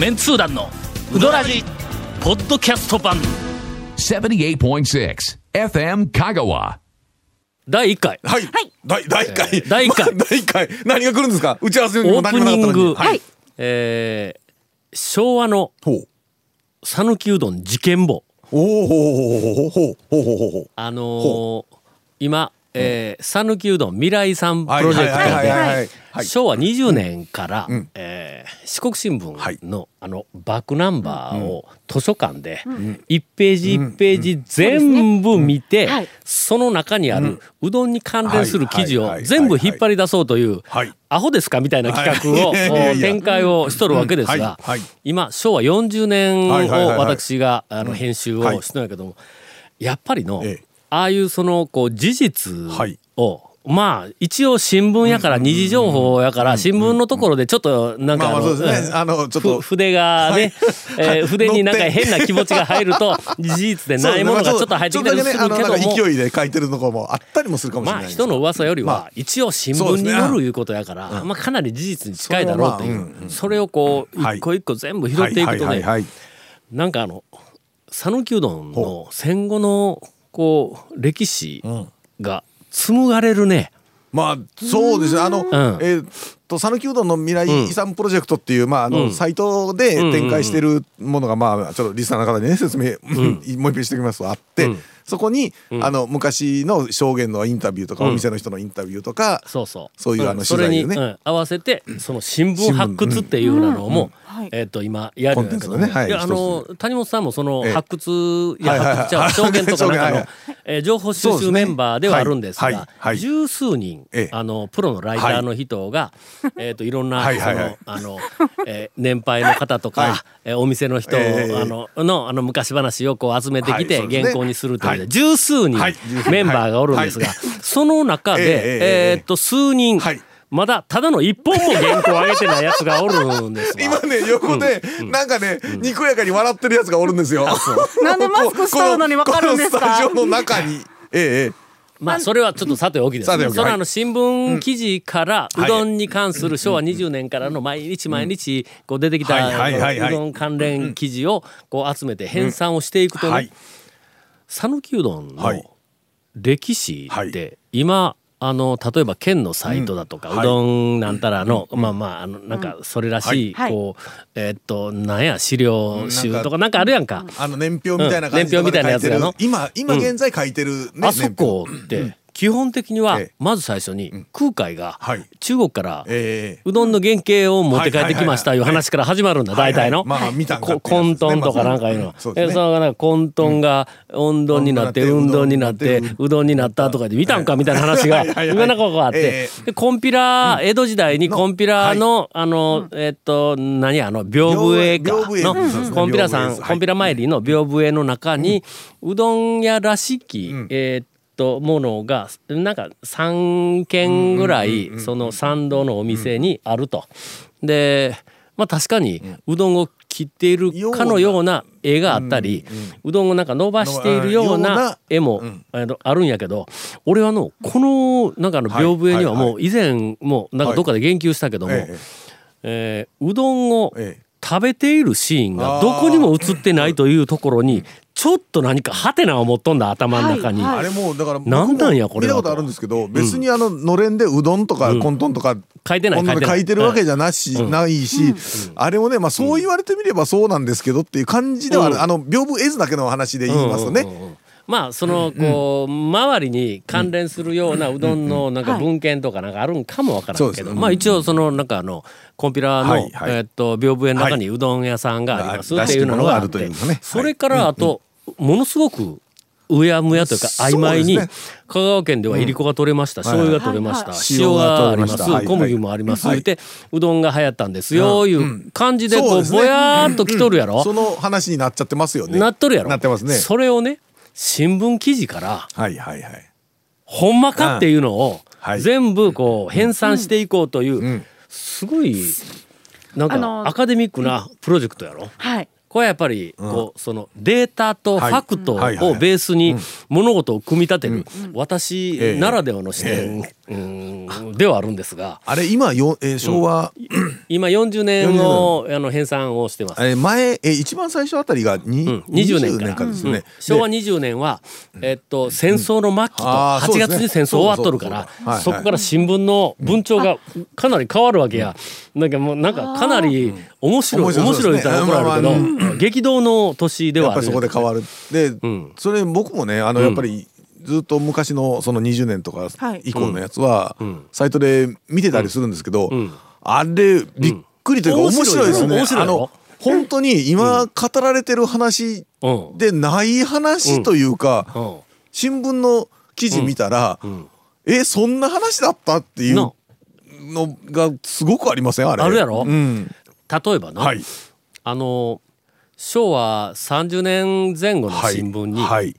メンツー団のウドラジポッドキャスト版78.6 FM Kagawa. 第1回はい。第第一回。第一回まあ 第一回。何が来るんですか？打ち合わせにもオープ何もなかったのに。ニング、はい。えー昭和のほう。讃岐うどん事件簿おおほうほうほうほうほうほうほうほうほう。あのー今えー讃岐、うどん未来さんプロジェクトはいはいはいではいはいはい。昭和20年から、ん。えー四国新はい。聞の、あのバックナンバーを図書館で1ページ1ページ全部見て、はい。その中にあるうどんに関連する記事を全部引っ張り出そうというはい。アホですかみたいな企画を展開をしとるわけですがうん。はい。はい。今昭和40年をはい私があの編集をしてんやけどもやっぱりのええ。ああいうそのこう事実はい。をまあ一応新聞やから二次情報やから新聞のところでちょっとなんかまあの。筆がね、えー筆になんか変な気持ちが入ると事実でないものがちょっと入ってきたりするけどもか勢いで書いてるのかもあったりもするかもしれないまあ人の噂よりまは一応新聞に載るいうことやから、まあかなり事実に近いだろうというそれをこうはい一個一個全部拾っていくとねなんかあの讃岐うどんの戦後のこう歴史が紡がれるね。まあそうですね。あの、ん。えーっと讃岐うどんの未来遺産プロジェクトっていう、まああの、サイトで展開してるものがまあちょっとリスナーの方にね説明、もう一遍しておきますとあって、そこに、あの昔の証言のインタビューとか、お店の人のインタビューとか、そうそう。そういうあの取材をね。うん合わせてその新聞発掘っていうようなのも、はい。えっ、と今やるんだけどね。はい。いやあの谷本さんもそのええ。発掘いはいはい発掘じゃあ証言とかなんかの 証言はい。はい、えー情報収集メンバーではあるんですそうですね。がはい。はい。十数人、ええ。あのプロのライターの人が、えっ、といろんなはいはいはい。そのあの、えー年配の方とか、はい。えーお店の人、ええあののあの昔話をこう集めてきて、原稿にするというので、はい十数人、はい。メンバーがおるんですが、はい。その中で、えええええーっと数人、はい。まだただの一本も原稿を上げてないやつがおるんですわ 今ね横で、なんかね、にこやかに笑ってるやつがおるんですよ。なんでマスクしとるのにわかるんですか？このスタジオの中に。えええまあそれはちょっとさておきですね。それはあの新聞記事からうんうどんに関する昭和20年からの毎日毎日こう出てきたうどん関連記事をこう集めて編纂をしていくとはい。ね、讃岐うどんのはい。歴史はって今あの例えば県のサイトだとか、うん。うどんなんたらの、まあまああのなんかそれらしい、はい。こうえーっとなんや資料集とかなんかあるやんか。あの年表みたいな感じうん年表みたいなやつがの？書いてる今今現在書いてる、ねあそこって基本的にはええ。まず最初に空海がはい。中国からええうどんの原型を持って帰ってきましたいう話から始まるんだ大体の。混沌とかなんかいうの。そうですね。えそのなんか混沌が温丼になってうん運動になってうどんになったとかで見たんかみたいな話がはいはいはいい。ろんなことがあって。えでコンピラ江戸時代にコンピラのあのえっと何あの屏風絵か。のコンピラさんコンピラ参りの屏風絵の中にうどん屋らしきえーっとものがなんか3軒ぐらいその参道のお店にあると。でまあ確かにうどんを切っているかのような絵があったりうどんをなんか伸ばしているようなな絵もあるんやけど俺はあのこのなんかあの屏風絵にはもう以前もなんかどっかで言及したけどもえうどんをええ。食べているシーンがどこにも映ってないというところにちょっと何かハテナを持っとんだ頭の中に。はいあれもうだから僕なんなんやもこれは見たことあるんですけど別にあののれんでうどんとか混沌とか書いてない書いてない。書いてるわけじゃなし、ないし、あれもね、まあ、そう言われてみればそうなんですけどっていう感じではある、うん。あの屏風絵図だけの話で言いますとね、うんうんうんまあそのこう周りに関連するようなうどんのなんか文献とかなんかあるんかもわからんけど。まあ一応そのなんかあのコンピラのはいはい。えっと屏風絵の中にうどん屋さんがありますっていうのがあって。てるのがあるというね。それからあとものすごくうやむやというか曖昧にそうで香川県ではいりこが取れました。醤油が取れました。塩があります。小麦もあります。言ってうどんが流行ったんですよ。い。う感じでこそうですね。うぼやーっと来とるやろ。その話になっちゃってますよね。なっとるやろ。なってますね。それをね新聞記事からはいはいはい。ほんまかっていうのをはい。全部こう編纂していこうという、ん。すごいなんかアカデミックなプロジェクトやろ。はい。これはやっぱりこうそのデータとフはい。ァクトをベースに物事を組み立てる。私ええ。ならではの視点うんではあるんですが。あれ今よ、えー昭和、今40年をあの編纂をしてます。えー前、えー一番最初あたりがに、うん、20年から。からですよね、昭和で20年は、えっと、戦争の末期と8うですね。月に戦争終わっとるからそこから新聞の文調がかなり変わるわけや。なんかもうなんかかなり面白い面白い面白い言ったら怒られるまあまけど激動の年ではある。やっぱりそこで変わる。で、ん。それ僕もねあのやっぱりずっと昔のその20年とかはい。以降のやつは、ん。サイトで見てたりするんですけど、ん。あれびっくりというかうん。面白いですね。面白いやろあの本当に今語られてる話うん。でない話というか、うん。新聞の記事見たら、ん。えそんな話だったっていうな。のがすごくありません？あれ。あるやろ？うん、例えばな、はい。あの昭和30年前後のはい。新聞に、はい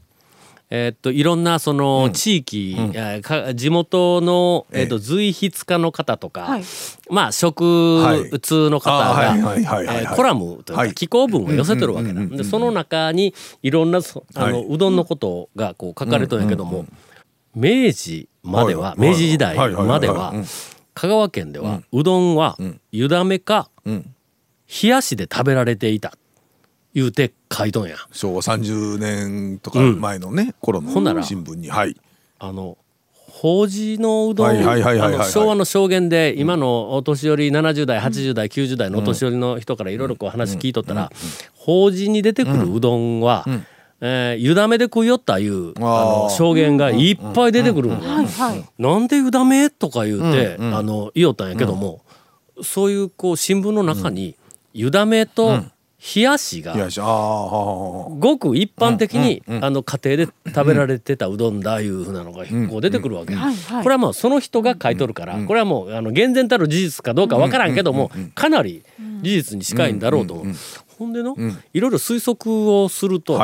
えーっといろんなその地域、えーか地元の、えーっと随筆家の方とか、はい。まあ食通の方がコラムというはい。か寄稿文を寄せてるわけだ。でその中にいろんなそあの、はい。うどんのことがこう書かれてるんやけども、明治までは、はい。明治時代はいはいまでははいはいうん。香川県では、うどんは湯だめかうん。冷やしで食べられていた言うて書いとんや。昭和30年とか前のね、頃ほんならの新聞に。はい。あの法事のうどんはいはいはいはいはい。あの昭和の証言で今のお年寄り70代80代90代のお年寄りの人からいろいろこう話聞いとったら法事に出てくるうどんは、えー湯だめで食いよったいうあの証言がいっぱい出てくるんやはいはい。なんで湯だめとか言うて、あの言おったんやけども、そういうこう新聞の中に湯だめと冷やしがごく一般的に、あの家庭で食べられてたうどんだいうふうなのがこう出てくるわけ、これはもうその人が書いとるから、これはもうあの厳然たる事実かどうかわからんけども、かなり事実に近いんだろうと。思う。ほんでの、いろいろ推測をすると、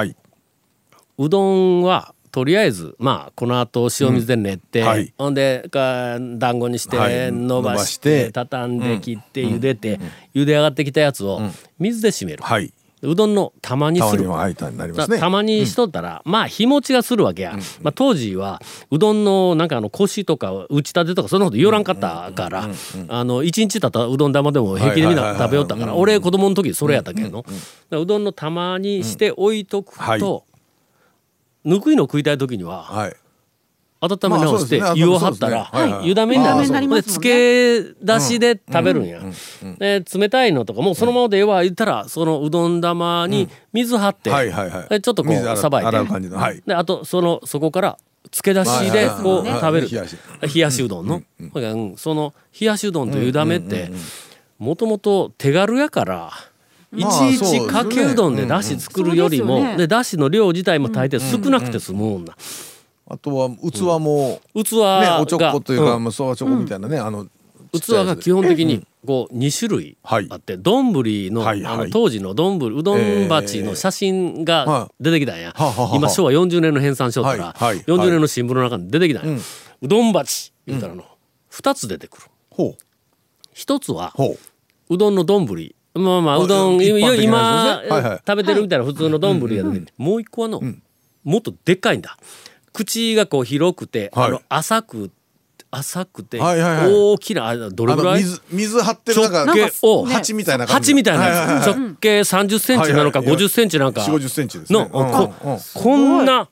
うどんはとりあえずまあこの後塩水で練って、うん。はい。ほんでか団子にして、はい。伸ばして伸ばして。畳んで切って茹でて、茹で上がってきたやつを水で締める、はい、うどんの玉にすにるははいたにしとったら、まあ日持ちがするわけや、まあ、当時はうどんのなんかあのコシとか打ちたてとかそんなこと言わらんかったから、あの一日たったうどん玉でも平気でみんな食べよったから俺子供の時それやったけんの、だからうどんの玉にして置いとくと、はいぬくいの食いたい時にははい。温め直して湯を張ったら湯だめになる。あーそう。で漬け出しで食べるんや。で冷たいのとかもうそのままでええわ言ったらそのうどん玉に水張って、はいはいはい。でちょっとこうさばいて。洗う感じの。はい。であとそのそこから漬け出しでこう食べる。冷やし。うどんの、うんその冷やしうどんと湯だめってもともと手軽やから。いまあちいちかけうどんでだし作るよりも、でだしの量自体も大抵少なくて済むもんな、あとは器も、器が、ねおちょこというか、そばちょこみたいなね、あの器が基本的にこう2種類はい。あって丼のあの当時の丼うどん鉢の写真が出てきたんや。今昭和40年の編纂しよったらはいはい。40年の新聞の中に出てきたんや。うどん鉢言うたらの2つ出てくる。ほう。1つはうどんの丼まあまああうどん今食べてるみたいな普通の丼が出てきてもう一個はのもっとでっかいんだ。口がこう広くて浅く浅くて大きなあれどれあぐらい？の水水張ってるなんか直径を鉢みたいな鉢みたいな直径30センチなのかはいはい。50センチなのか。4 5 0センチですね。のうんこうん。な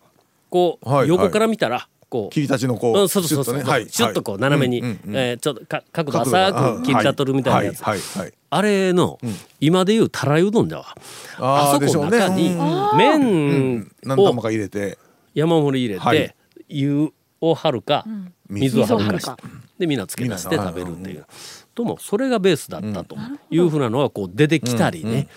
こう横から見たらこう。切り立ちのこう、うんそうそうそうそう、シュッとね。はい。シュッとこう斜めに、えーちょっとか角度浅く切り立っとるみたいなやつ、はい。はい。はいあれの、今でいうたらいうどんだわ。あそこあーでしょうね。の中にうん。麺を何玉か入れて。山盛り入れて、はい。湯を張るか、水を張るか。して水を張るでみんなつけ出して食べるっていう。ともそれがベースだったというふうなのがこう出てきたりね、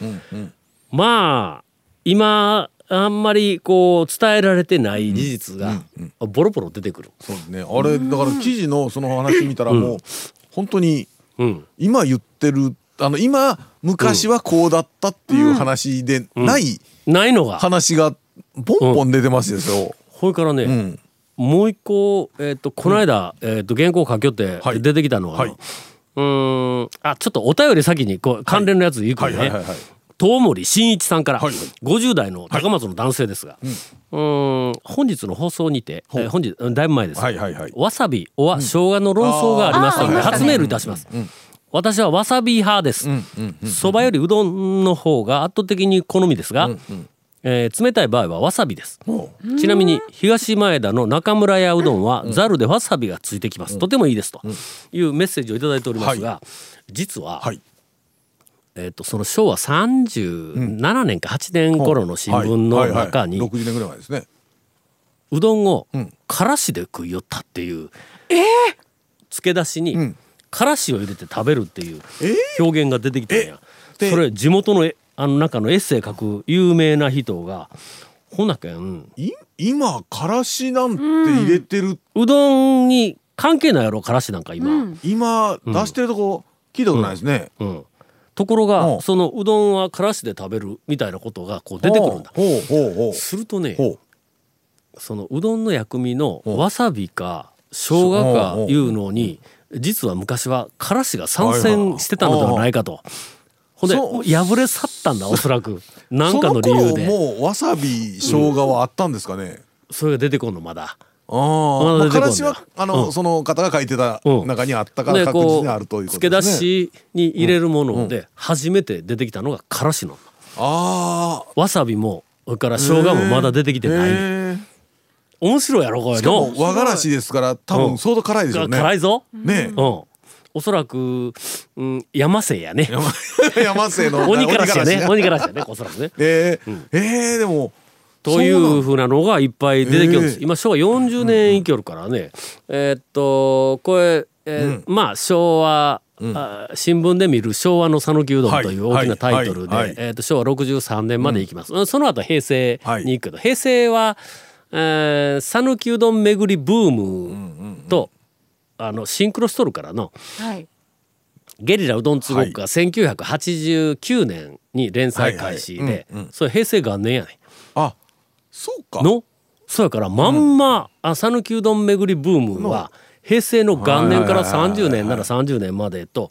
まあ今あんまりこう伝えられてない事実がボロボロ出てくる。そうですね。あれだから記事のその話見たらもう本当にうん。今言ってるあの今昔はこうだったっていう話でないないのが。話がポンポン出てますですよ。それからね、うん。もう一個、えー、とこの間、えー、と原稿書きよってはい。出てきたのが、はい。うーんあちょっとお便り先にこう関連のやついくね、はいはい。遠森真一さんから、はい。50代の高松の男性ですが、うーんん本日の放送にて、えー本日だいぶ前です、はいはいはい。わさびおは生姜の論争がありましたので、初メールいたします、私はわさび派です。そば、よりうどんの方が圧倒的に好みですが、えー冷たい場合はわさびです。ちなみに東前田の中村屋うどんはざるでわさびがついてきます、とてもいいです。というメッセージをいただいておりますが、実は、はい。えー、とその昭和37年か8年頃の新聞の中にはいはいはい、60年ぐらい前ですね。うどんをん。からしで食いよったっていう付け出しにんからしを入れて食べるっていうえ？表現が出てきたんや。で？それ地元のえあの中のエッセイ書く有名な人がほなけんい今からしなんて入れてる、うどんに関係ないやろからしなんか今。うん。今出してるとこ聞いたことないですね、うん。ところうがん。そのうどんはからしで食べるみたいなことがこう出てくるんだ。ほうほうほうするとねそのうどんの薬味のう。んわさびか生姜かいうのに実は昔はからしが参戦してたのではないかと。ほんで破れ去ったんだおそらく。何かの理由で。頃もうわさび生姜はあったんですかね、それが出てこんのまだ。ああ、まあからしはあの、うんその方が書いてたうん中にあったから確実にあるということですね。しに入れるもので初めて出てきたのがからしのああ、わさびもそれから生姜もまだ出てきてない。へえ面白いやろこれしかもの和がらしですから多うん分相当辛いでしょうね。辛いぞ。ねうん。おそらく、うん、山瀬やね。山 山瀬の鬼からしやね。鬼鬼からしやね、おそらくね。えーえーでもというふうなのがいっぱい出てきるんです。ええ今昭和40年生きよるからね。えーっとこれ、えーまあ昭和、あ新聞で見る昭和の讃岐うどんというはい大きなタイトルで、えーっと昭和63年までいきます。その後平成に行くけど、平成はえー讃岐、うどん巡りブームと、あのシンクロしとるからの。はい。ゲリラうどんつごっこが1989年に連載開始でそれ平成元年やねあそうか。の？そうやからまんまあ讃岐うどん巡りブームは平成の元年からはいはいはいはい30年なら30年までと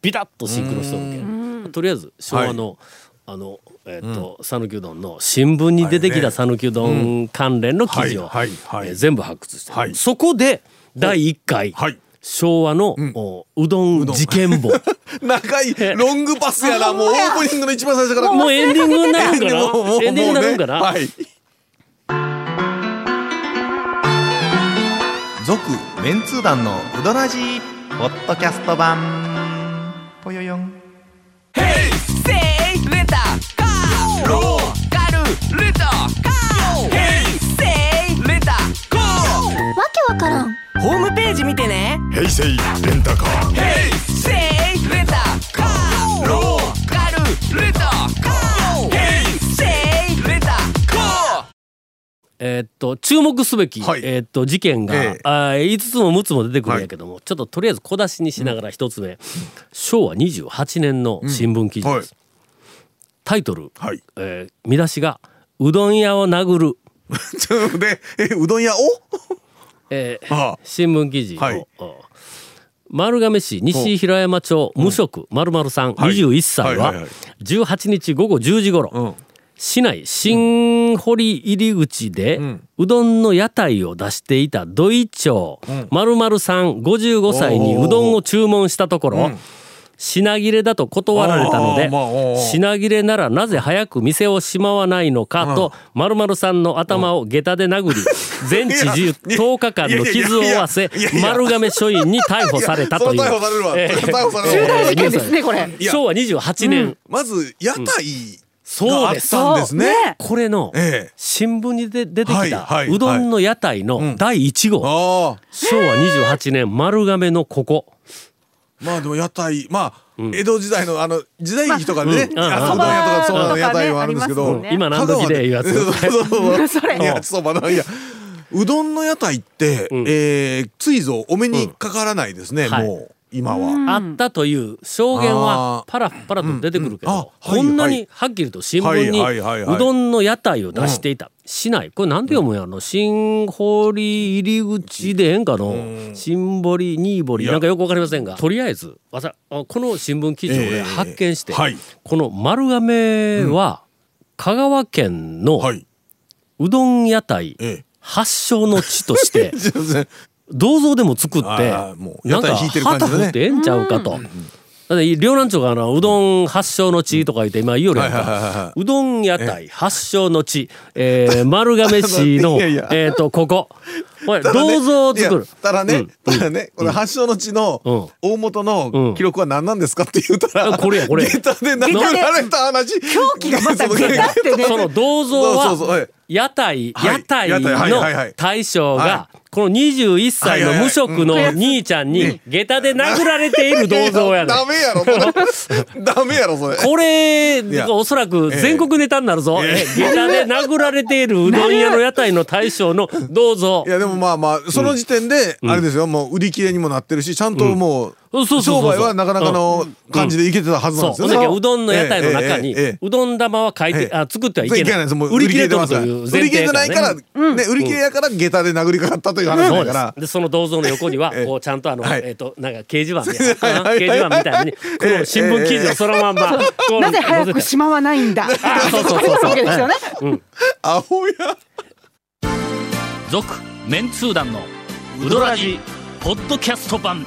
ビタッとシンクロしとるけん。とりあえず昭和のあのえっと讃岐うどんの新聞に出てきた讃岐うどん関連の記事をはいはいはい。えー全部発掘してはい。そこで第1回はい。昭和のおうどん事件簿。長いロングパスやな。もうオープニングの一番最初から。もうエンディングになるんかもうもうなエンディングになるんかな、もうねはい。続メンツー団のウドラジーポッドキャスト版。ぽよよんと注目すべき、はい。えーっと事件が、ええ。あー5つも6つも出てくるんやけども、ちょっととりあえず小出しにしながら1つ目、昭和28年の新聞記事です、はい。タイトル、はい。えー見出しが「うどん屋を殴る。ちょっとでえうどん屋を？」えーああ。新聞記事を、はい。お丸亀市西平山町無職丸丸さんはい。21歳ははいはいはい。18日午後10時頃、うん。市内新堀入り口で、うどんの屋台を出していた土井町。まるまるさん55歳にうどんを注文したところ、品切れだと断られたので、品切れならなぜ早く店をしまわないのかと、まるまるさんの頭を下駄で殴り、全治いや10日間の傷を負わせ丸亀署員に逮捕されたという。昭和28年、まず屋台そうがあっです。たんですね。ねこれの、ええ。新聞にで出てきはいたはい。うどんの屋台の第1号、ああ。昭和28年丸亀のここ。まあでも屋台まあ、江戸時代のあの時代劇とかでね、まあうんあうどん屋とかそううんな屋台はあるんですけど、ね。今何時でいうやつ。そうそう。そうそれいや。そうどんの屋台って、ん。えーついぞお目にかからないですね、ん。はい。もう今は。あったという証言はパラパラと出てくるけど、うん。うんあはいこんなにはっきりと新聞にうどんの屋台を出していた、市内。これなんて読むんやろ？新堀入り口でええんかの？新堀新堀。なんかよくわかりませんが。とりあえずこの新聞記事を俺ええ発見して、はい。この丸亀は香川県の、はい。うどん屋台ええ。発祥の地として 銅像でも作ってなんか旗振ってええんちゃうかと。だって両南町があのうどん発祥の地とか言って今言うよかうどん屋台発祥の地、えー、丸亀市の えっとここ。銅像を作る。ただね、ただね、この発祥の地のうん。大元の記録は何なんですかって言ったら、これやこれ。下駄で殴られた話。狂気がまた下駄ってね。その銅像ははい屋台、はい。屋台の大将がはこの21歳の無職の兄ちゃんに下駄で殴られている銅像やねダメやろ、それ。ダメやろ、それ。これやおそらく全国ネタになるぞ。え下駄で殴られているうどん屋の屋台の大将の 銅像。い。やでもまあまあその時点であれですよ、もう売り切れにもなってるしちゃんともう商売はなかなかの感じでいけてたはずなんそう。ですよね。ほんだけうどんの屋台の中にええええええうどん玉は書いてええあ作ってはいけない。ですもう売り切れとるます売り切れ提てないから、ね売り切れやから下駄で殴りかかったという話だから。す。でその銅像の横にはええ。こうちゃんとあのはい。えっとなんか掲示板で 掲示板みたいに この新聞記事をそのまんま なぜ早くしまわないんだ。あそうそうそう。そうですよね。アホや。続メンツー団のウドラジポッドキャスト版